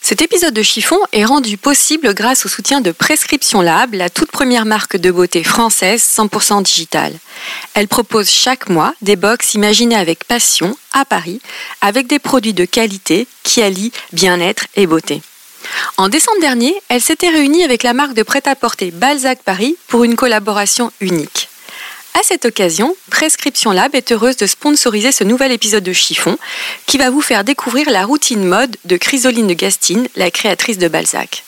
Cet épisode de Chiffon est rendu possible grâce au soutien de Prescription Lab, la toute première marque de beauté française 100% digitale. Elle propose chaque mois des box imaginées avec passion à Paris, avec des produits de qualité qui allient bien-être et beauté. En décembre dernier, elle s'était réunie avec la marque de prêt-à-porter Balzac Paris pour une collaboration unique. À cette occasion, Prescription Lab est heureuse de sponsoriser ce nouvel épisode de Chiffon qui va vous faire découvrir la routine mode de Chrysoline de Gastine, la créatrice de Balzac.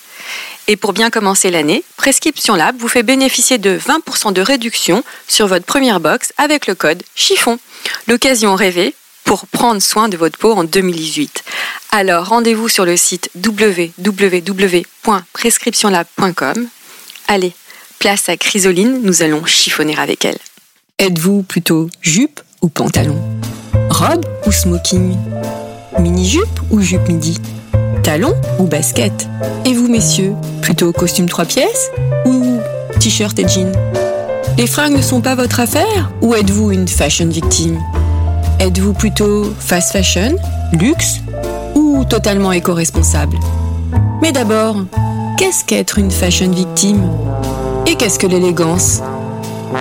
Et pour bien commencer l'année, Prescription Lab vous fait bénéficier de 20% de réduction sur votre première box avec le code Chiffon. L'occasion rêvée pour prendre soin de votre peau en 2018. Alors rendez-vous sur le site www.prescriptionlab.com. Allez, place à Chrysoline, nous allons chiffonner avec elle. Êtes-vous plutôt jupe ou pantalon Robe ou smoking Mini-jupe ou jupe midi Talon ou basket Et vous messieurs, plutôt costume trois pièces ou t-shirt et jean Les fringues ne sont pas votre affaire ou êtes-vous une fashion victime Êtes-vous plutôt fast fashion, luxe ou totalement éco-responsable Mais d'abord, qu'est-ce qu'être une fashion victime Et qu'est-ce que l'élégance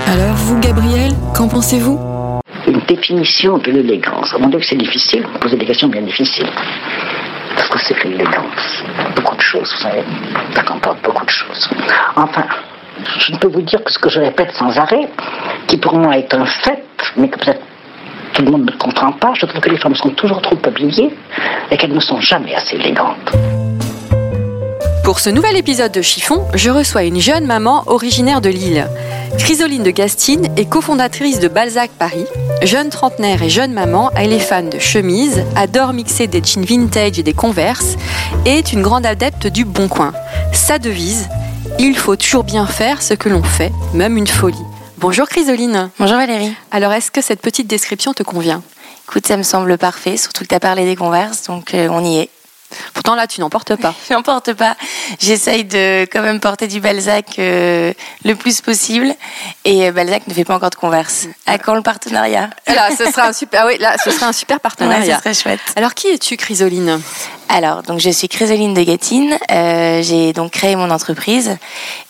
alors vous, Gabriel, qu'en pensez-vous? Une définition de l'élégance. Mon Dieu, c'est difficile. Vous posez des questions bien difficiles. Parce que c'est que l'élégance Beaucoup de choses, vous savez. Ça comporte beaucoup de choses. Enfin, je ne peux vous dire que ce que je répète sans arrêt, qui pour moi est un fait, mais que peut-être tout le monde ne comprend pas, je trouve que les femmes sont toujours trop habillées et qu'elles ne sont jamais assez élégantes. Pour ce nouvel épisode de Chiffon, je reçois une jeune maman originaire de Lille. Chrysoline de Gastine est cofondatrice de Balzac Paris. Jeune trentenaire et jeune maman, elle est fan de chemises, adore mixer des jeans vintage et des converses et est une grande adepte du bon coin. Sa devise il faut toujours bien faire ce que l'on fait, même une folie. Bonjour Chrysoline. Bonjour Valérie. Alors est-ce que cette petite description te convient? Écoute, ça me semble parfait, surtout que tu as parlé des converses, donc euh, on y est. Pourtant là, tu n'en portes pas. Je n'en porte pas. J'essaye de quand même porter du Balzac euh, le plus possible. Et euh, Balzac ne fait pas encore de converse. À quand le partenariat Là, ce sera un super. Oui, là, ce sera un super partenariat. Ouais, ce serait chouette. Alors, qui es-tu, Chrysoline? Alors, donc je suis Chrysoline de Gatine. Euh, J'ai donc créé mon entreprise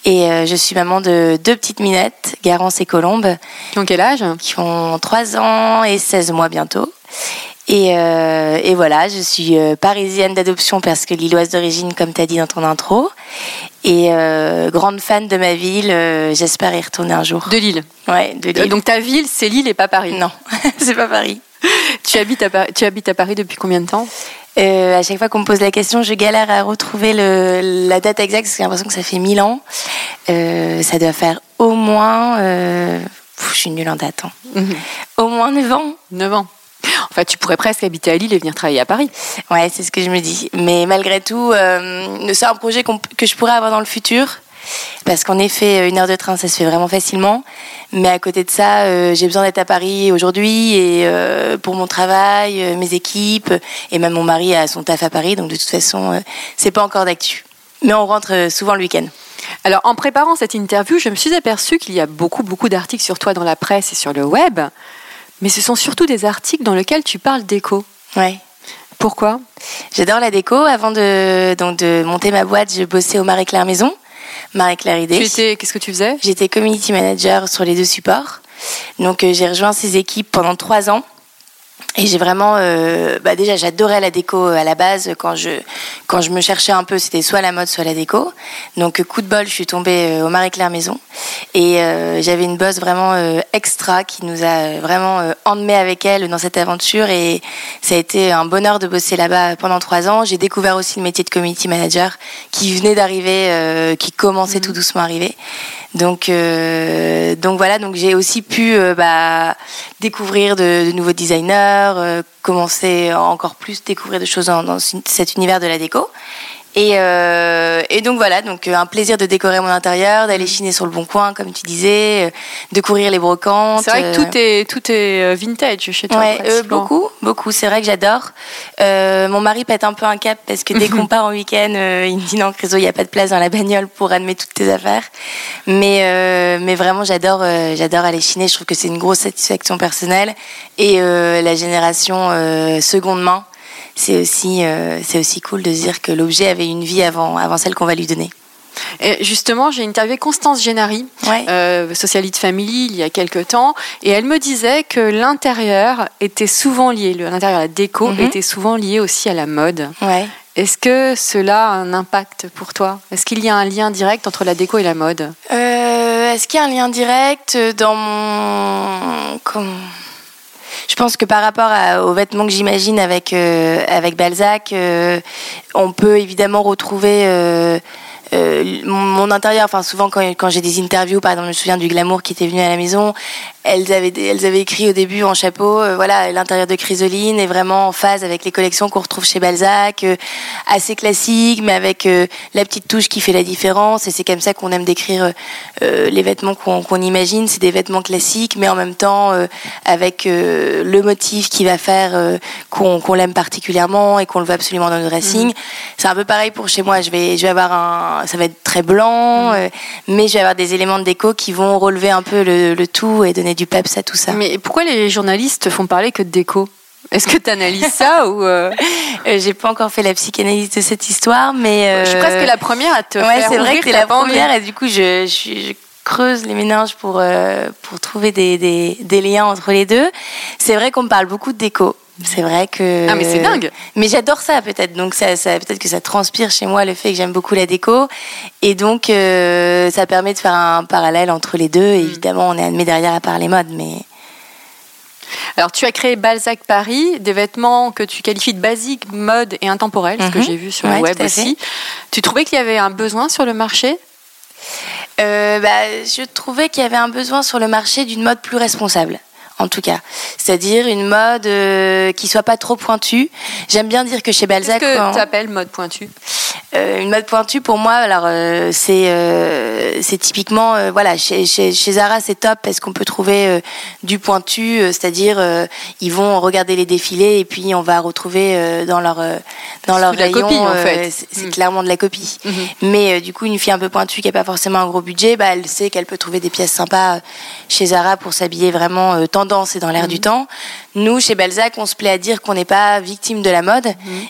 et euh, je suis maman de deux petites minettes, Garance et Colombe. Qui ont quel âge? Qui ont 3 ans et 16 mois bientôt. Et, euh, et, voilà, je suis euh, parisienne d'adoption parce que lilloise d'origine, comme tu as dit dans ton intro. Et euh, grande fan de ma ville, euh, j'espère y retourner un jour. De Lille Ouais, de Lille. Donc ta ville, c'est Lille et pas Paris Non, c'est pas Paris. tu, habites à Paris, tu habites à Paris depuis combien de temps? À chaque fois qu'on me pose la question, je galère à retrouver le, la date exacte parce que j'ai l'impression que ça fait 1000 ans. ça doit faire au moins. Pff, je suis nulle en date. Hein. Mm -hmm. Au moins 9 ans. 9 ans. Enfin, tu pourrais presque habiter à Lille et venir travailler à Paris. Ouais, c'est ce que je me dis. Mais malgré tout, euh, c'est un projet que je pourrais avoir dans le futur. Parce qu'en effet, une heure de train, ça se fait vraiment facilement. Mais à côté de ça, euh, j'ai besoin d'être à Paris aujourd'hui et euh, pour mon travail, euh, mes équipes et même mon mari a son taf à Paris. Donc de toute façon, c'est pas encore d'actu. Mais on rentre souvent le week-end. Alors, en préparant cette interview, je me suis aperçue qu'il y a beaucoup, beaucoup d'articles sur toi dans la presse et sur le web. Mais ce sont surtout des articles dans lesquels tu parles d'éco. Ouais. Pourquoi? J'adore la déco. Avant de, donc de monter ma boîte, je bossais au Marie Claire Maison, Marie Claire Idée. Qu'est-ce que tu faisais? J'étais community manager sur les deux supports. Donc euh, j'ai rejoint ces équipes pendant trois ans. Et j'ai vraiment, euh, bah déjà, j'adorais la déco à la base. Quand je, quand je me cherchais un peu, c'était soit la mode, soit la déco. Donc, coup de bol, je suis tombée au Marie Claire Maison. Et euh, j'avais une boss vraiment euh, extra qui nous a vraiment euh, emmenés avec elle dans cette aventure et ça a été un bonheur de bosser là-bas pendant trois ans. J'ai découvert aussi le métier de community manager qui venait d'arriver, euh, qui commençait tout doucement à arriver. Donc, euh, donc voilà, donc j'ai aussi pu euh, bah, découvrir de, de nouveaux designers, euh, commencer encore plus découvrir des choses dans, dans cet univers de la déco. Et, euh, et donc voilà, donc euh, un plaisir de décorer mon intérieur, d'aller chiner sur le bon coin, comme tu disais, euh, de courir les brocantes. C'est vrai que tout est, tout est vintage chez toi. Ouais, euh, beaucoup, beaucoup. C'est vrai que j'adore. Euh, mon mari pète un peu un cap parce que dès qu'on part en week-end, il me dit non, Créso, il n'y a pas de place dans la bagnole pour ramener toutes tes affaires. Mais, mais vraiment, j'adore, j'adore aller chiner. Je trouve que c'est une grosse satisfaction personnelle et la génération seconde main. C'est aussi, euh, c'est aussi cool de se dire que l'objet avait une vie avant, avant celle qu'on va lui donner. Et justement, j'ai interviewé Constance Génary, Ouais. euh, Socialite Family, il y a quelques temps, et elle me disait que l'intérieur était souvent lié, l'intérieur, la déco, Mhm. était souvent lié aussi à la mode. Ouais. Est-ce que cela a un impact pour toi? Est-ce qu'il y a un lien direct entre la déco et la mode? Euh, Est-ce qu'il y a un lien direct dans mon. Comment? Je pense que par rapport aux vêtements que j'imagine avec, euh, avec Balzac, euh, on peut évidemment retrouver euh, mon, mon intérieur. Enfin, souvent, quand, quand j'ai des interviews, par exemple, je me souviens du Glamour qui était venu à la maison, elles avaient, elles avaient écrit au début en chapeau, euh, voilà, l'intérieur de Chrysoline est vraiment en phase avec les collections qu'on retrouve chez Balzac, euh, assez classique, mais avec la petite touche qui fait la différence. Et c'est comme ça qu'on aime décrire les vêtements qu'on qu'on imagine. C'est des vêtements classiques, mais en même temps avec le motif qui va faire qu'on qu'on l'aime particulièrement et qu'on le veut absolument dans le dressing. C'est un peu pareil pour chez moi. Je vais, je vais avoir un, ça va être très blanc, euh, mais je vais avoir des éléments de déco qui vont relever un peu le, le tout et donner du peps à tout ça. Mais pourquoi les journalistes font parler que de déco? Est-ce que tu analyses ça ou euh, Euh, J'ai pas encore fait la psychanalyse de cette histoire, mais euh, Je suis presque la première à te Ouais, faire c'est vrai que t'es la première et du coup je, je, suis- je creuse les méninges pour euh, pour trouver des, des, des liens entre les deux. C'est vrai qu'on me parle beaucoup de déco. C'est vrai que. Ah, mais c'est dingue. Mais j'adore ça peut-être. Donc ça, ça peut-être que ça transpire chez moi le fait que j'aime beaucoup la déco et donc euh, ça permet de faire un parallèle entre les deux. Mm. Et évidemment, on est admis derrière à part les modes, mais Alors, tu as créé Balzac Paris, des vêtements que tu qualifies de basiques, mode et intemporels, ce que Mhm. j'ai vu sur Ouais, le web aussi. Tu trouvais qu'il y avait un besoin sur le marché? Euh, bah, je trouvais qu'il y avait un besoin sur le marché d'une mode plus responsable. En tout cas, c'est-à-dire une mode euh, qui soit pas trop pointue. J'aime bien dire que chez Qu'est-ce Balzac, que quand- tu appelles mode pointu? Euh, une mode pointue pour moi, alors euh, c'est euh, c'est typiquement euh, voilà chez, chez, chez Zara c'est top parce qu'on peut trouver euh, du pointu, euh, c'est-à-dire euh, ils vont regarder les défilés et puis on va retrouver euh, dans leur euh, dans leur rayon, copie, en fait. c'est Mm. clairement de la copie. Mhm. Mais euh, du coup une fille un peu pointue qui a pas forcément un gros budget, bah elle sait qu'elle peut trouver des pièces sympas chez Zara pour s'habiller vraiment euh, tendance et dans l'air du temps. Nous chez Balzac on se plaît à dire qu'on n'est pas victime de la mode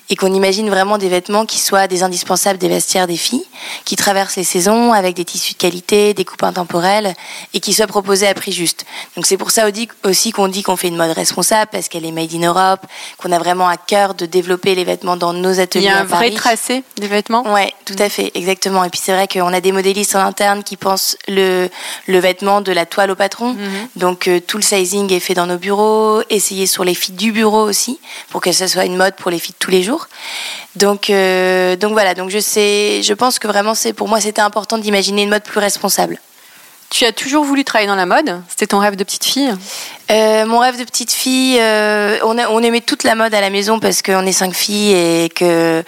et qu'on imagine vraiment des vêtements qui soient des indispensables des vestiaires des filles, qui traversent les saisons avec des tissus de qualité, des coupes intemporelles et qui soient proposés à prix juste. Donc c'est pour ça aussi- qu'on dit qu'on fait une mode responsable parce qu'elle est made in Europe, qu'on a vraiment à cœur de développer les vêtements dans nos Il ateliers y a un vrai tracé des vêtements? Ouais, tout à fait, exactement. Et puis c'est vrai qu'on a des modélistes en interne qui pensent le, le vêtement de la toile au patron. Donc euh, tout le sizing est fait dans nos bureaux, essayé sur les filles du bureau aussi, pour que ça soit une mode pour les filles de tous les jours. Donc, euh, donc voilà, donc je sais, je pense que vraiment c'est pour moi c'était important d'imaginer une mode plus responsable. Tu as toujours voulu travailler dans la mode? C'était ton rêve de petite fille? Euh, mon rêve de petite fille, euh, on, a- on aimait toute la mode à la maison parce qu'on est cinq filles et que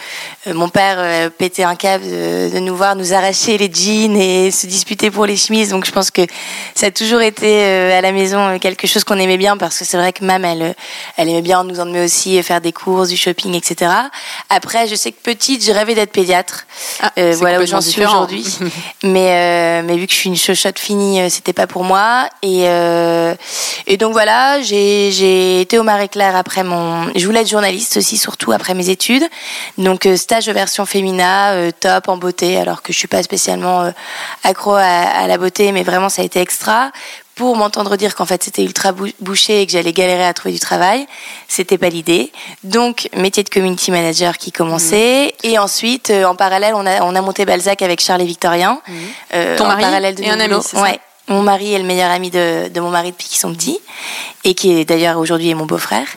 euh, mon père pétait un câble de, de nous voir nous arracher les jeans et se disputer pour les chemises. Donc je pense que ça a toujours été à la maison quelque chose qu'on aimait bien parce que c'est vrai que mam, elle, elle aimait bien nous emmener aussi faire des courses, du shopping, etc. Après, je sais que petite, j'ai rêvé d'être pédiatre. Ah, Euh, voilà où j'en suis aujourd'hui. mais, mais vu que je suis une chochotte finie, c'était pas pour moi. Et, et donc voilà, j'ai été au Marais Clair après mon. Je voulais être journaliste aussi, surtout après mes études. Donc euh, stage de version féminin, euh, top en beauté, alors que je suis pas spécialement euh, accro à, à la beauté, mais vraiment ça a été extra. Pour m'entendre dire qu'en fait c'était ultra bou- bouché et que j'allais galérer à trouver du travail, c'était pas l'idée. Donc métier de community manager qui commençait et ensuite euh, en parallèle on a on a monté Balzac avec Charles et Victorien. euh, Ton en mari parallèle de et un ami, Ouais, Mon mari est le meilleur ami de, de mon mari depuis qu'ils sont petits, et qui est d'ailleurs aujourd'hui mon beau-frère.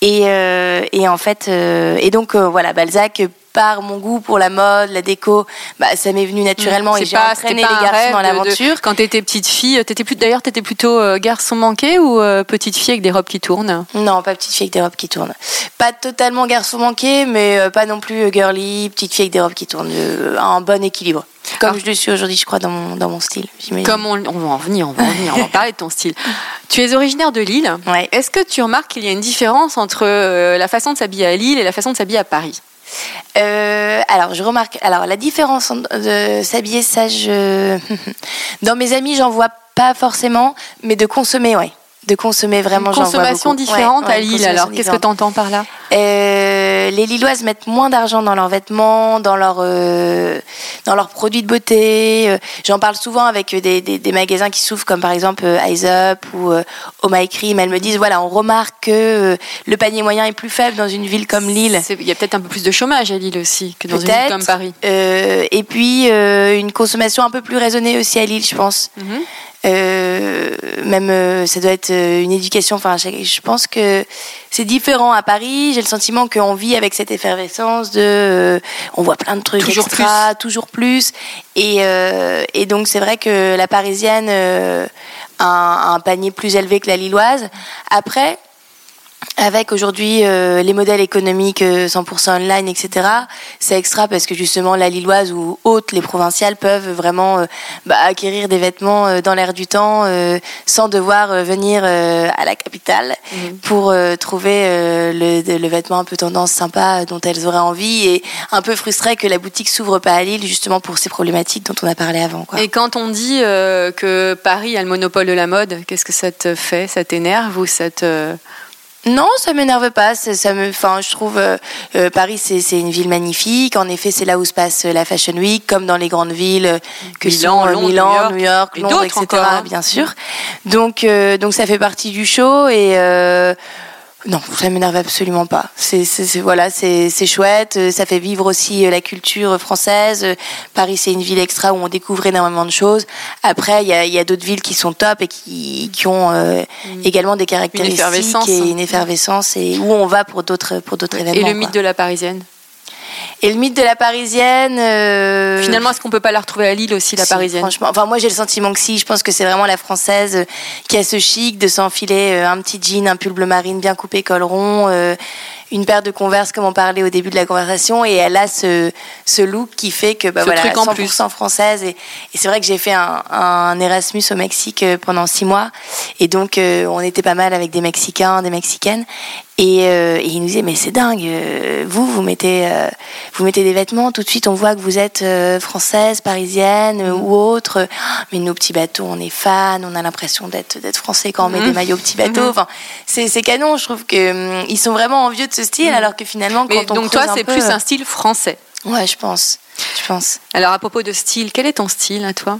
Et, euh, et, en fait, euh, et donc euh, voilà, Balzac par mon goût pour la mode, la déco, bah, ça m'est venu naturellement Mmh, et j'ai entraîné les garçons dans l'aventure. Quand t'étais petite fille, t'étais plus d'ailleurs t'étais plutôt euh, garçon manqué ou euh, petite fille avec des robes qui tournent? Non, pas petite fille avec des robes qui tournent. Pas totalement garçon manqué, mais euh, pas non plus girly, petite fille avec des robes qui tournent. Un bon équilibre. Comme je le suis aujourd'hui, je crois, dans mon, dans mon style. Comme on, on va en venir, on va en venir, on va parler de ton style. Tu es originaire de Lille. Ouais. Est-ce que tu remarques qu'il y a une différence entre euh, la façon de s'habiller à Lille et la façon de s'habiller à Paris? Euh, alors, je remarque. Alors, la différence en- de s'habiller, ça, je. Dans mes amis, j'en vois pas forcément, mais de consommer, ouais. De consommer vraiment, j'en vois consommation beaucoup. différente Ouais, ouais, à Lille. Alors, qu'est-ce que tu entends par là? Euh, les Lilloises mettent moins d'argent dans leurs vêtements, dans leurs euh, dans leurs produits de beauté. Euh, J'en parle souvent avec des, des, des magasins qui s'ouvrent, comme par exemple euh, Eyes Up ou euh, Oh My Cream. Elles me disent voilà, on remarque que euh, le panier moyen est plus faible dans une ville comme Lille. Il y a peut-être un peu plus de chômage à Lille aussi que dans une ville comme Paris. Euh, et puis euh, une consommation un peu plus raisonnée aussi à Lille, je pense. Mhm. Euh, même euh, ça doit être euh, une éducation. Enfin, je, pense que c'est différent à Paris. J'ai le sentiment qu'on vit avec cette effervescence de, euh, on voit plein de trucs Toujours extra, toujours plus. Et, euh, et donc c'est vrai que la parisienne euh, a un, a un panier plus élevé que la lilloise. Après. Avec aujourd'hui euh, les modèles économiques euh, 100% online, etc., c'est extra parce que justement la Lilloise ou autres, les provinciales peuvent vraiment euh, bah, acquérir des vêtements euh, dans l'air du temps euh, sans devoir euh, venir euh, à la capitale Mhm. pour euh, trouver euh, le, vêtement un peu tendance sympa dont elles auraient envie et un peu frustré que la boutique s'ouvre pas à Lille justement pour ces problématiques dont on a parlé avant. Quoi. Et quand on dit euh, que Paris a le monopole de la mode, qu'est-ce que ça te fait Ça t'énerve ou ça te... Non, ça m'énerve pas. Ça, ça me, enfin, je trouve euh, euh, Paris c'est une ville magnifique. En effet, c'est là où se passe euh, la Fashion Week, comme dans les grandes villes euh, que Milan, sont Londres, Milan, New York, New York, et Londres, etc. encore, hein. Bien sûr. Donc, euh, donc ça fait partie du show et euh, non, ça m'énerve absolument pas. C'est, voilà, c'est, c'est chouette. euh, Ça fait vivre aussi euh, la culture française. Euh, Paris, c'est une ville extra où on découvre énormément de choses. Après, il y a, y a d'autres villes qui sont top et qui, qui ont euh, également des caractéristiques effervescence. et une effervescence et où on va pour d'autres, pour d'autres événements. Et le quoi. mythe de la parisienne Et le mythe de la parisienne. euh, Finalement, est-ce qu'on peut pas la retrouver à Lille aussi, la si, parisienne Franchement, enfin moi j'ai le sentiment que si. Je pense que c'est vraiment la française euh, qui a ce chic de s'enfiler euh, un petit jean, un pull bleu marine bien coupé, col rond, une paire de Converse comme on parlait au début de la conversation, et elle a ce ce look qui fait que bah Ce voilà, truc en 100% plus. française. Et, et c'est vrai que j'ai fait un, un Erasmus au Mexique pendant six mois, et donc on était pas mal avec des Mexicains, des Mexicaines. Et, euh, et il nous disait mais c'est dingue, euh, vous vous mettez euh, vous mettez des vêtements, tout de suite on voit que vous êtes euh, française, parisienne euh, ou autre. Mais nos petits bateaux, on est fans, on a l'impression d'être d'être français quand on met Mhm. des maillots petits bateaux. Enfin, c'est c'est canon, je trouve que hum, ils sont vraiment envieux de ce style, alors que finalement quand Mais on donc toi, c'est peu, plus un style français. Ouais, je pense, je pense. Alors à propos de style, quel est ton style à toi?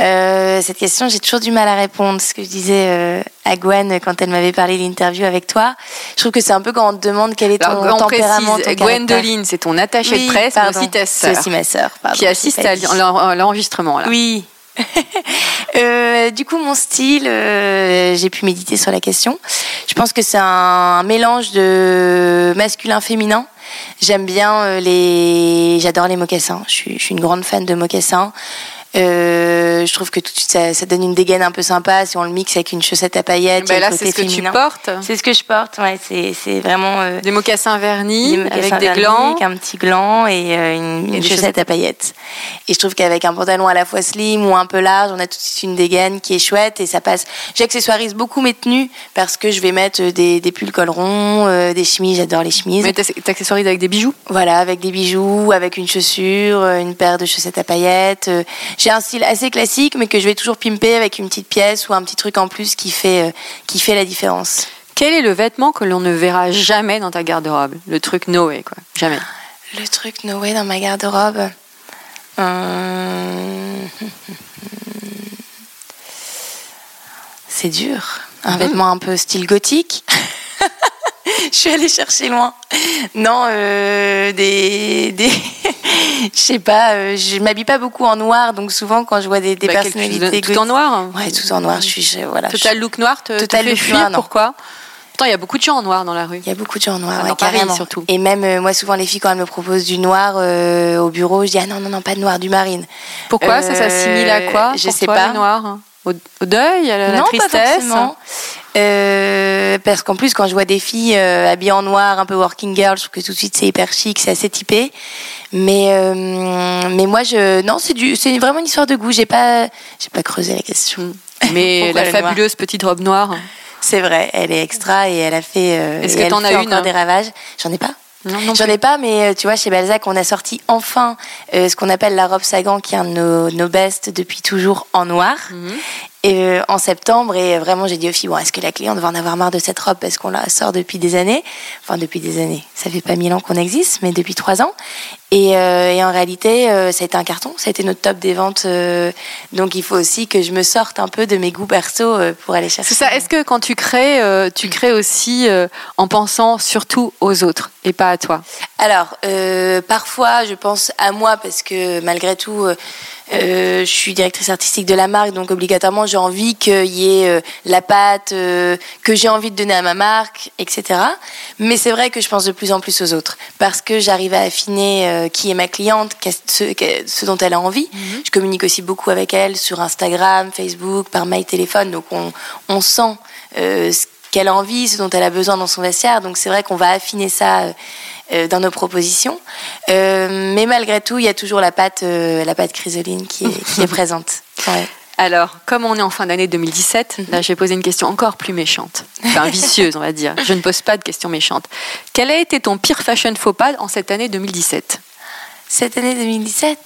Euh, cette question, j'ai toujours du mal à répondre. Ce que je disais euh, à Gwen quand elle m'avait parlé de l'interview avec toi, je trouve que c'est un peu quand on te demande quel est ton Alors, tempérament, précise, ton. Gwendoline, c'est ton attachée Oui, de presse, mais aussi ta C'est sœur, aussi ma sœur, pardon, qui assiste à l'en- l'enregistrement. Oui. Euh, du coup, mon style, euh, j'ai pu méditer sur la question. Je pense que c'est un mélange de masculin-féminin. J'aime bien euh, les, j'adore les mocassins. Je suis, je suis une grande fan de mocassins. Euh, je trouve que tout de suite ça, ça donne une dégaine un peu sympa si on le mixe avec une chaussette à paillettes. A là, c'est ce que tu portes. C'est ce que je porte. Ouais, c'est c'est vraiment euh, Des mocassins vernis, des mocassins avec des vernis, glands. avec un petit gland et euh, une, Et une des chaussette chaussettes. à paillettes. Et je trouve qu'avec un pantalon à la fois slim ou un peu large, on a tout de suite une dégaine qui est chouette et ça passe. J'accessoirise beaucoup mes tenues parce que je vais mettre des, des pulls col rond, des chemises, j'adore les chemises. Mais t'ac- t'accessorises avec des bijoux? Voilà, avec des bijoux, avec une chaussure, une paire de chaussettes à paillettes. J'ai un style assez classique, mais que je vais toujours pimper avec une petite pièce ou un petit truc en plus qui fait, euh, qui fait la différence. Quel est le vêtement que l'on ne verra jamais dans ta garde-robe? Le truc Noé, quoi. Jamais. Le truc Noé dans ma garde-robe. Hum. C'est dur. Un vêtement un peu style gothique. je suis allée chercher loin. Non, euh, des, des je sais pas, euh, je m'habille pas beaucoup en noir, donc souvent quand je vois des, des Bah, personnalités tout en noir Ouais, tout en noir. Je suis, je- voilà. Total look noir, te, te Total fait look fuir, noir, pourquoi? Pourtant, il y a beaucoup de gens en noir dans la rue. Il y a beaucoup de gens en noir, Ah, ouais, dans Paris, carrément. surtout. Et même euh, moi, souvent les filles quand elles me proposent du noir euh, au bureau, je dis ah non non non pas de noir, du marine. Pourquoi? Ça s'assimile à quoi? je pour sais toi, pas. le noir hein au, au deuil, à la, la non, tristesse pas. Euh, parce qu'en plus, quand je vois des filles euh, habillées en noir, un peu working girl, je trouve que tout de suite c'est hyper chic, c'est assez typé. Mais euh, mais moi, je non, c'est du, c'est vraiment une histoire de goût. J'ai pas, j'ai pas creusé la question. Mais la fabuleuse petite robe noire. C'est vrai, elle est extra et elle a fait. euh, Est-ce que t'en as une, hein des ravages. J'en ai pas. Non, non J'en ai pas, mais euh, tu vois, chez Balzac, on a sorti enfin euh, ce qu'on appelle la robe Sagan, qui est un de nos, nos best depuis toujours en noir. Mhm. Et, euh, en septembre, et vraiment, j'ai dit aux filles, bon, est-ce que la cliente va en avoir marre de cette robe parce qu'on la sort depuis des années? Enfin, depuis des années. Ça fait pas mille ans qu'on existe, mais depuis trois ans. Et, euh, et en réalité, euh, ça a été un carton. Ça a été notre top des ventes. euh, donc, il faut aussi que je me sorte un peu de mes goûts perso euh, pour aller chercher. C'est ça. Est-ce que quand tu crées, euh, tu crées aussi euh, en pensant surtout aux autres et pas à toi? Alors, euh, parfois, je pense à moi parce que malgré tout, euh, je suis directrice artistique de la marque, donc obligatoirement, j'ai envie qu'il y ait euh, la patte euh, que j'ai envie de donner à ma marque, etc. Mais c'est vrai que je pense de plus en plus aux autres parce que j'arrive à affiner qui est ma cliente, ce, dont elle a envie. Je communique aussi beaucoup avec elle sur Instagram, Facebook, par mail, téléphone, donc on, on sent ce qu'elle a envie, ce dont elle a besoin dans son vestiaire. Donc c'est vrai qu'on va affiner ça euh, euh, dans nos propositions. Euh, mais malgré tout, il y a toujours la pâte, euh, la pâte chrysoline qui est, qui est présente. Ouais. Alors, comme on est en fin d'année 2017, Mhm. là, j'ai posé une question encore plus méchante, enfin vicieuse, on va dire. Je ne pose pas de questions méchantes. Quel a été ton pire fashion faux pas en cette année 2017 Cette année 2017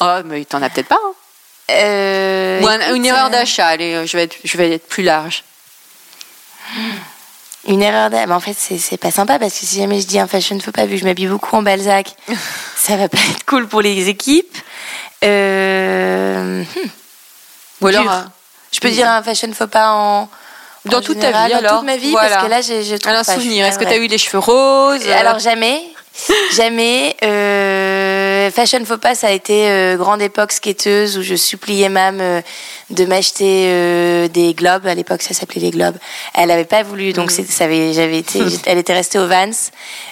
Oh, mais t'en as peut-être pas. hein. euh, Ou un- écoute, une erreur d'achat. Allez, je vais être, je vais être plus large. Une erreur. Mais en fait, c'est pas sympa parce que si jamais je dis un fashion faux pas, vu que je m'habille beaucoup en Balzac, ça va pas être cool pour les équipes. Euh, hmm, Ou alors, dur. euh, je peux dire un fashion faux pas en. Dans en toute ta vie, dans alors toute ma vie, Voilà. parce que là, j'ai- je trouve pas, suis souvenir. Est-ce que tu navrée. as eu les cheveux roses euh, Alors jamais, jamais. Euh, fashion faux pas, ça a été euh, grande époque skateuse où je suppliais Mam euh, de m'acheter euh, des globes. À l'époque, ça s'appelait les globes. Elle n'avait pas voulu, donc c'est- ça avait, j'avais été, elle était restée au Vans.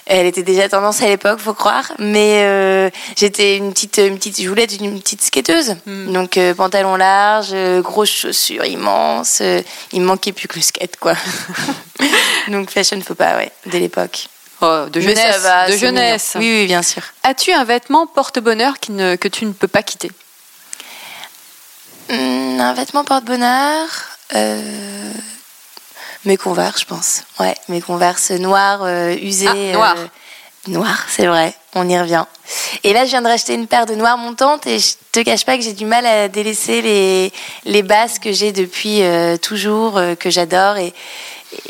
Elle était déjà tendance à l'époque, faut croire. Mais euh, j'étais une petite, une petite, je voulais être une petite skateuse. Donc euh, pantalon large, grosses chaussures immenses. il me manquait plus que le skate, quoi. donc fashion faux pas, ouais, dès l'époque. Oh, de Mais ça jeunesse. va, de jeunesse. mignon. Oui, oui, bien sûr. As-tu un vêtement porte-bonheur qui ne- que tu ne peux pas quitter? Hum, un vêtement porte-bonheur. euh, Mes converses, je pense. Ouais, mes converses noirs, euh, usés. Ah, noirs. euh, noirs, c'est vrai. On y revient. Et là, je viens de racheter une paire de noirs montantes et je te cache pas que j'ai du mal à délaisser les, les basses que j'ai depuis euh, toujours, euh, que j'adore. Et,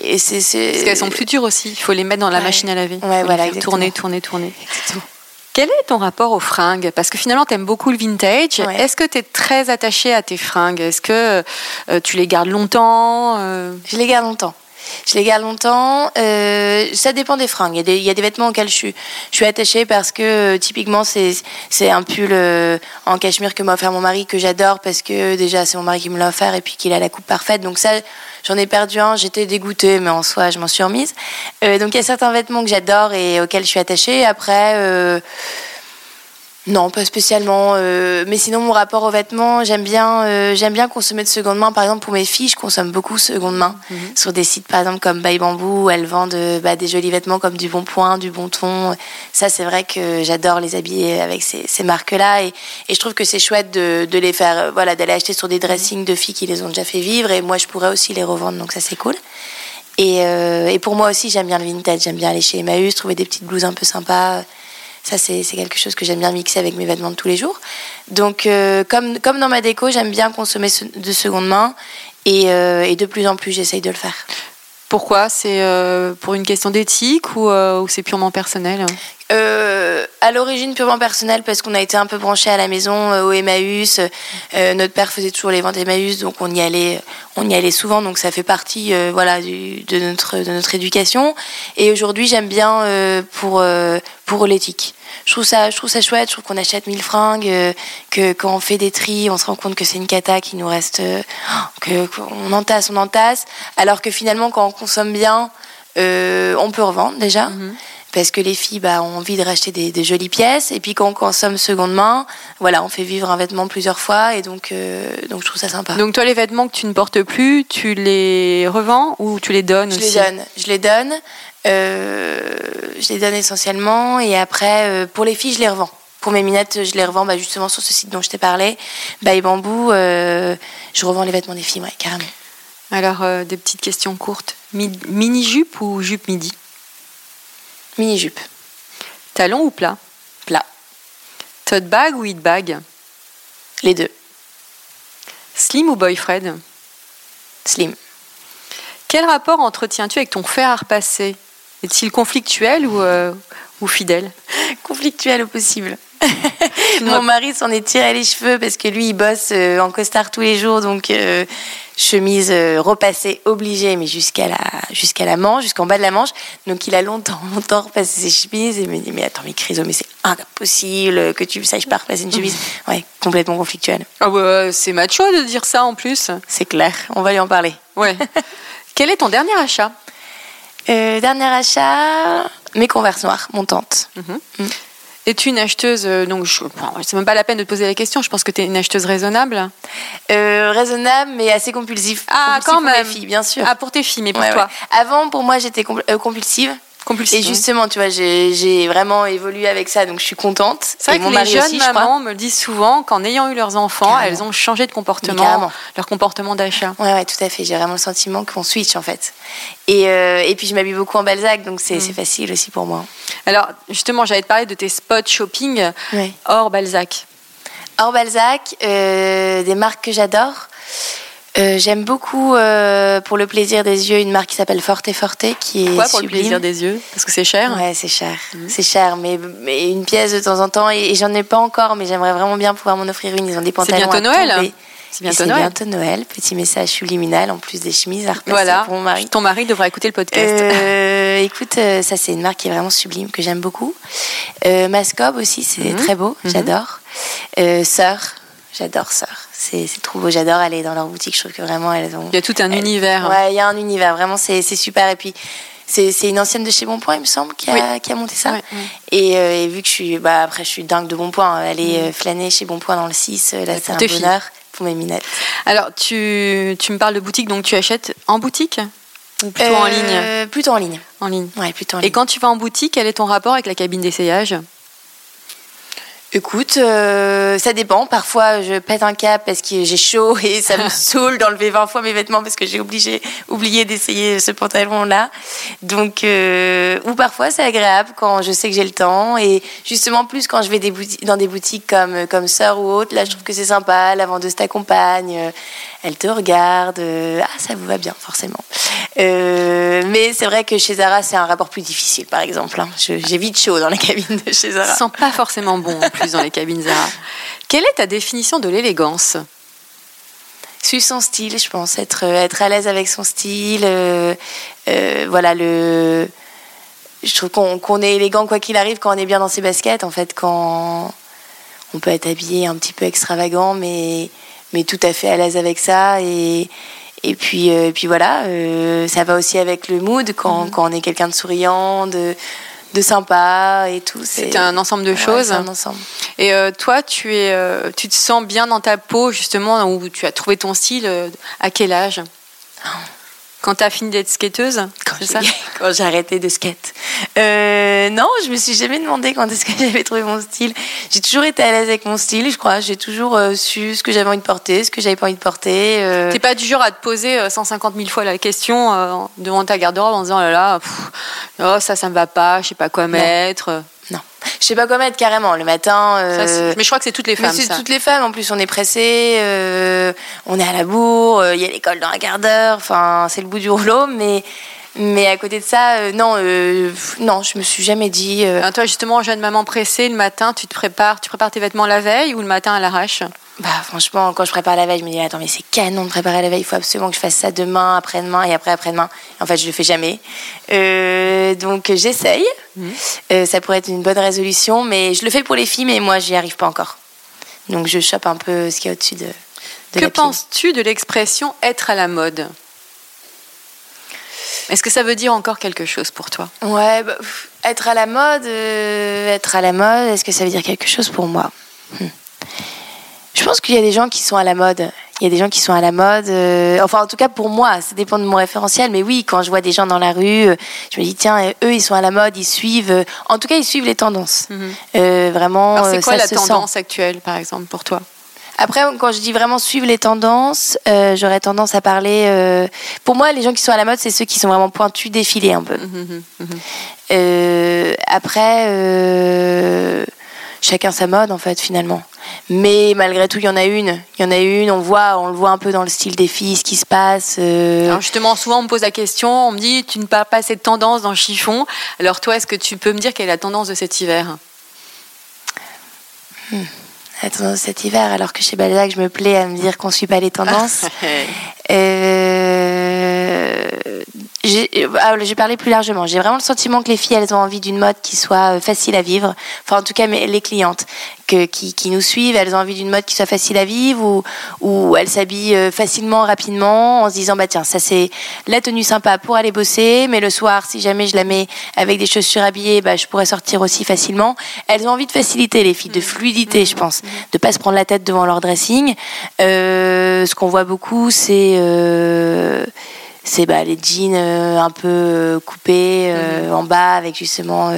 et c'est. c'est- Parce qu'elles sont plus dures aussi. Il faut les mettre dans la Ouais. machine à laver. Ouais, voilà, tourner, exactement. tourner, tourner. Quel est ton rapport aux fringues? Parce que finalement, tu aimes beaucoup le vintage. Ouais. Est-ce que tu es très attaché à tes fringues? Est-ce que euh, tu les gardes longtemps euh, Je les garde longtemps. Je les garde longtemps. Euh, ça dépend des fringues. Il y, a des, il y a des vêtements auxquels je suis, attachée parce que euh, typiquement c'est un pull euh, en cachemire que m'a offert mon mari que j'adore parce que déjà c'est mon mari qui me l'a offert et puis qu'il a la coupe parfaite. Donc ça j'en ai perdu un. J'étais dégoûtée mais en soi je m'en suis remise. Donc il y a certains vêtements que j'adore et auxquels je suis attachée. Après. Non, pas spécialement. euh, mais sinon, mon rapport aux vêtements, j'aime bien, euh, j'aime bien consommer de seconde main. Par exemple, pour mes filles, je consomme beaucoup seconde main sur des sites, par exemple comme By Bamboo, où elles vendent euh, bah, des jolis vêtements comme du Bon Point, du Bon Ton. Ça, c'est vrai que j'adore les habiller avec ces, ces marques-là, et, et je trouve que c'est chouette de, de les faire, voilà, d'aller acheter sur des dressings de filles qui les ont déjà fait vivre, et moi, je pourrais aussi les revendre, donc ça, c'est cool. Et, euh, et pour moi aussi, j'aime bien le vintage. J'aime bien aller chez Emmaüs, trouver des petites blouses un peu sympas. Ça, c'est quelque chose que j'aime bien mixer avec mes vêtements de tous les jours. Donc, euh, comme, comme dans ma déco, j'aime bien consommer de seconde main. Et, euh, et de plus en plus, j'essaye de le faire. Pourquoi? C'est euh, pour une question d'éthique ou, ou c'est purement personnel? À l'origine purement personnelle parce qu'on a été un peu branché à la maison euh, au Emmaüs. Euh, notre père faisait toujours les ventes Emmaüs, donc on y allait, on y allait souvent. Donc ça fait partie, euh, voilà, de notre de notre éducation. Et aujourd'hui, j'aime bien pour pour l'éthique. Je trouve ça, je trouve ça chouette. Je trouve qu'on achète mille fringues, que quand on fait des tris, on se rend compte que c'est une cata qui nous reste, que qu'on entasse, on entasse. Alors que finalement, quand on consomme bien, on peut revendre déjà. Mm-hmm parce que les filles bah, ont envie de racheter des, des, jolies pièces. Et puis quand on consomme seconde main, voilà, on fait vivre un vêtement plusieurs fois. Et donc, euh, donc je trouve ça sympa. Donc toi, les vêtements que tu ne portes plus, tu les revends ou tu les donnes je aussi les donne. Je les donne. Euh, je les donne essentiellement. Et après, euh, pour les filles, je les revends. Pour mes minettes, je les revends bah, justement sur ce site dont je t'ai parlé. Et bambou, je revends les vêtements des filles, ouais, carrément. Alors, des petites questions courtes. Mini-jupe ou jupe midi? Mini-jupe. Talon ou plat? Plat. Tote bag ou hit bag? Les deux. Slim ou boyfriend? Slim. Quel rapport entretiens-tu avec ton fer à repasser? Est-il conflictuel ou, euh, fidèle? Conflictuel au possible. Mon mari s'en est tiré les cheveux parce que lui, il bosse euh, en costard tous les jours, donc euh, chemise euh, repassée obligée, mais jusqu'à la, jusqu'à la manche, jusqu'en bas de la manche. Donc il a longtemps, longtemps repassé ses chemises et il me dit Mais attends, mais Chryso, mais c'est impossible que tu saches pas repasser une chemise. Ouais, complètement conflictuel. Ah ouais, c'est macho de dire ça en plus. C'est clair, on va lui en parler. Ouais. Quel est ton dernier achat? Dernier achat, mes converses noires, montantes. Mm -hmm. mm. Es-tu une acheteuse Donc, je, bon, c'est même pas la peine de te poser la question. Je pense que tu es une acheteuse raisonnable. Euh, raisonnable, mais assez compulsive. Ah, compulsive quand pour même. mes filles, bien sûr. Ah, pour tes filles, mais pour Ouais, toi. ouais. Avant, pour moi, j'étais euh, compulsive. Et justement, tu vois, j'ai vraiment évolué avec ça, donc je suis contente. C'est vrai que mon les jeunes aussi, mamans me disent souvent qu'en ayant eu leurs enfants, Carrément. elles ont changé de comportement, leur comportement d'achat. Ouais, ouais, tout à fait. J'ai vraiment le sentiment qu'on switch en fait. Et, euh, et puis je m'habille beaucoup en Balzac, donc Mm. c'est facile aussi pour moi. Alors, justement, j'allais te parler de tes spots shopping hors Balzac. Hors Balzac, euh, des marques que j'adore. Euh, J'aime beaucoup, euh, pour le plaisir des yeux, une marque qui s'appelle Forte Forte, qui est Pourquoi Pour le plaisir des yeux? Parce que c'est cher Ouais, c'est cher. C'est cher, mais, mais une pièce de temps en temps, et, et j'en ai pas encore, mais j'aimerais vraiment bien pouvoir m'en offrir une. Ils ont des pantalons bientôt à Noël. tomber. C'est bientôt C'est Noël. bientôt Noël. Petit message subliminal en plus des chemises à Voilà, pour mon mari. ton mari devra écouter le podcast. Euh, écoute, ça c'est une marque qui est vraiment sublime, que j'aime beaucoup. Euh, Mascob aussi, c'est Mhm. très beau, Mhm. j'adore. Euh, Sœur, j'adore Sœur. C'est trop beau, j'adore aller dans leur boutique, je trouve que vraiment elles ont... Il y a tout un elles- univers. Ouais, il y a un univers, vraiment c'est super. Et puis c'est une ancienne de chez Bonpoint, il me semble, qui a, qui a monté ça. Et, euh, et vu que je suis, bah après je suis dingue de Bonpoint, aller euh, flâner chez Bonpoint dans le 6, euh, là c'est un tes filles. bonheur pour mes minettes. Alors, tu, tu me parles de boutique, donc tu achètes en boutique ou plutôt en ligne? Plutôt en ligne. En ligne. Ouais, plutôt en ligne. Et quand tu vas en boutique, quel est ton rapport avec la cabine d'essayage? Écoute, euh, ça dépend. Parfois, je pète un cap parce que j'ai chaud et ça me saoule d'enlever 20 fois mes vêtements parce que j'ai obligé, oublié d'essayer ce pantalon-là. Donc, euh, ou parfois, c'est agréable quand je sais que j'ai le temps. Et justement, plus quand je vais des dans des boutiques comme, comme Sœur ou autre, là, je trouve que c'est sympa. La vendeuse t'accompagne, euh, elle te regarde. euh, ah, ça vous va bien, forcément. Euh, mais c'est vrai que chez Zara, c'est un rapport plus difficile, par exemple. hein. J'ai vite chaud dans la cabine de chez Zara. Ça sent pas forcément bon en plus dans les cabines Zara. Quelle est ta définition de l'élégance? Suivre son style, je pense, être, être à l'aise avec son style. euh, euh, voilà, le. Je trouve qu'on qu'on est élégant quoi qu'il arrive quand on est bien dans ses baskets. En fait, quand on peut être habillé un petit peu extravagant, mais, mais tout à fait à l'aise avec ça. Et, et puis, euh, et puis voilà, euh, ça va aussi avec le mood quand, quand on est quelqu'un de souriant, de, de sympa et tout. C'est un ensemble de Ouais, choses. c'est un ensemble. Et euh, toi, tu, es, euh, tu te sens bien dans ta peau, justement, où tu as trouvé ton style euh, À quel âge? Quand tu as fini d'être skateuse Quand j'ai- ça quand j'ai arrêté de skate. Euh, non, je me suis jamais demandé quand est-ce que j'avais trouvé mon style. J'ai toujours été à l'aise avec mon style, je crois. J'ai toujours euh, su ce que j'avais envie de porter, ce que j'avais pas envie de porter. euh. T'es pas du genre à te poser euh, 150 000 fois la question euh, devant ta garde-robe en disant oh là là, pff, oh, ça, ça me va pas, je sais pas quoi mettre. Je sais pas quoi mettre carrément. Le matin. Euh, mais je crois que c'est toutes les femmes. c'est toutes les femmes. En plus, on est pressé, euh, on est à la bourre, euh, il y a l'école dans un quart d'heure. Enfin, c'est le bout du rouleau, mais Mais à côté de ça, non, non, je me suis jamais dit. Ah, toi, justement, jeune maman pressée, le matin, tu te prépares, tu prépares tes vêtements la veille ou le matin à l'arrache? Bah franchement, quand je prépare la veille, je me dis attends mais c'est canon de préparer la veille. Il faut absolument que je fasse ça demain, après-demain et après après-demain. En fait, je le fais jamais. Euh, donc j'essaye. Euh, ça pourrait être une bonne résolution, mais je le fais pour les filles, mais moi j'y arrive pas encore. Donc je chope un peu ce qu'il y a au-dessus de. de Que penses-tu de l'expression être à la mode Est-ce que ça veut dire encore quelque chose pour toi? Ouais, bah, être à la mode, euh, être à la mode, est-ce que ça veut dire quelque chose pour moi? Hmm. Je pense qu'il y a des gens qui sont à la mode. Il y a des gens qui sont à la mode. euh, enfin, en tout cas, pour moi, ça dépend de mon référentiel. Mais oui, quand je vois des gens dans la rue, euh, je me dis, tiens, euh, eux, ils sont à la mode, ils suivent. en tout cas, ils suivent les tendances. Euh, vraiment, c'est quoi ça la se sent. tendance actuelle, par exemple, pour toi? Après, quand je dis vraiment suivre les tendances, euh, j'aurais tendance à parler. euh, pour moi, les gens qui sont à la mode, c'est ceux qui sont vraiment pointus, défilés un peu. Euh, après, euh, chacun sa mode en fait finalement. Mais malgré tout, il y en a une. Il y en a une. On voit, on le voit un peu dans le style des filles, ce qui se passe. euh, Alors justement, souvent on me pose la question, on me dit tu ne parles pas de tendance dans le chiffon. Alors toi, est-ce que tu peux me dire quelle est la tendance de cet hiver? La tendance cet hiver, alors que chez Balzac, je me plais à me dire qu'on suit pas les tendances. Euh, j'ai ah, j'ai parlé plus largement. J'ai vraiment le sentiment que les filles, elles ont envie d'une mode qui soit euh, facile à vivre. Enfin, en tout cas, mais les clientes que, qui, qui nous suivent, elles ont envie d'une mode qui soit facile à vivre ou où elles s'habillent euh, facilement, rapidement, en se disant bah tiens, ça c'est la tenue sympa pour aller bosser, mais le soir, si jamais je la mets avec des chaussures habillées, bah je pourrais sortir aussi facilement. Elles ont envie de facilité, les filles, de fluidité, je pense, de pas se prendre la tête devant leur dressing. Euh, ce qu'on voit beaucoup, c'est euh, c'est bah, les jeans euh, un peu euh, coupés euh, en bas avec justement euh,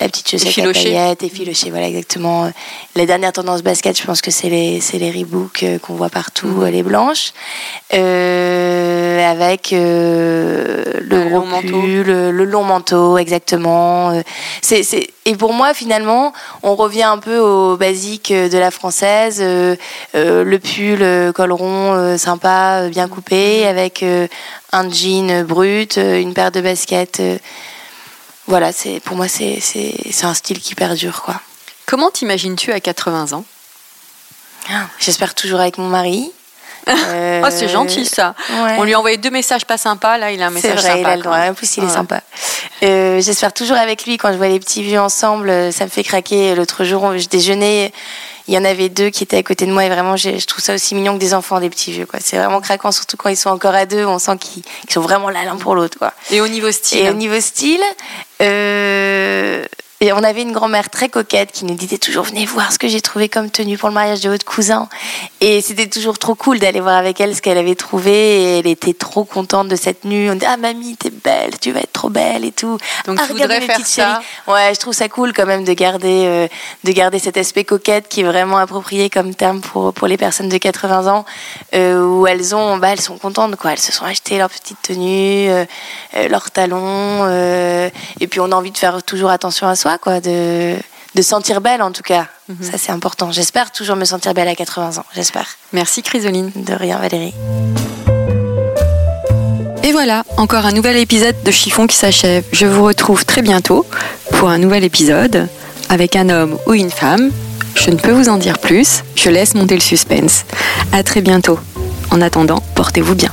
la petite chaussette à paillettes, effilochées, voilà exactement. La dernière tendance basket, je pense que c'est les, c'est les Reebok qu'on voit partout, euh, les blanches, avec le gros long manteau. pull, le, le long manteau, exactement. C'est, c'est... Et pour moi, finalement, on revient un peu aux basiques de la française, le pull, col rond, sympa, bien coupé, avec euh, un jean brut, euh, une paire de baskets. euh, voilà, c'est pour moi, c'est, un style qui perdure, quoi. Comment t'imagines-tu à 80 ans? J'espère toujours avec mon mari. Euh, Oh, c'est gentil ça. ouais. On lui a envoyé deux messages pas sympas, là il a un message vrai, sympa. il a le droit. En plus, il est Ouais. sympa. Euh, J'espère toujours avec lui quand je vois les petits vieux ensemble. euh, Ça me fait craquer. L'autre jour, je déjeunais. Il y en avait deux qui étaient à côté de moi et vraiment, je trouve ça aussi mignon que des enfants, des petits vieux. quoi. C'est vraiment craquant, surtout quand ils sont encore à deux. On sent qu'ils qu'ils sont vraiment là l'un pour l'autre. quoi. Et au niveau style Et au niveau style, euh, et on avait une grand-mère très coquette qui nous disait toujours venez voir ce que j'ai trouvé comme tenue pour le mariage de votre cousin. Et c'était toujours trop cool d'aller voir avec elle ce qu'elle avait trouvé. Et elle était trop contente de cette tenue. On dit ah mamie t'es belle, tu vas être trop belle et tout. Donc, ah, tu voudrais faire ça chéries. Ouais, je trouve ça cool quand même de garder euh, de garder cet aspect coquette qui est vraiment approprié comme terme pour pour les personnes de 80 ans euh, où elles ont bah elles sont contentes quoi. Elles se sont achetées leur petite tenue, euh, euh, leurs talons et puis on a envie de faire toujours attention à soi quoi, de de sentir belle en tout cas. Ça c'est important. J'espère toujours me sentir belle à 80 ans. J'espère. Merci Chrysoline. De rien Valérie. Et voilà, encore un nouvel épisode de Chiffon qui s'achève. Je vous retrouve très bientôt pour un nouvel épisode avec un homme ou une femme. Je ne peux vous en dire plus, je laisse monter le suspense. À très bientôt. En attendant, portez-vous bien.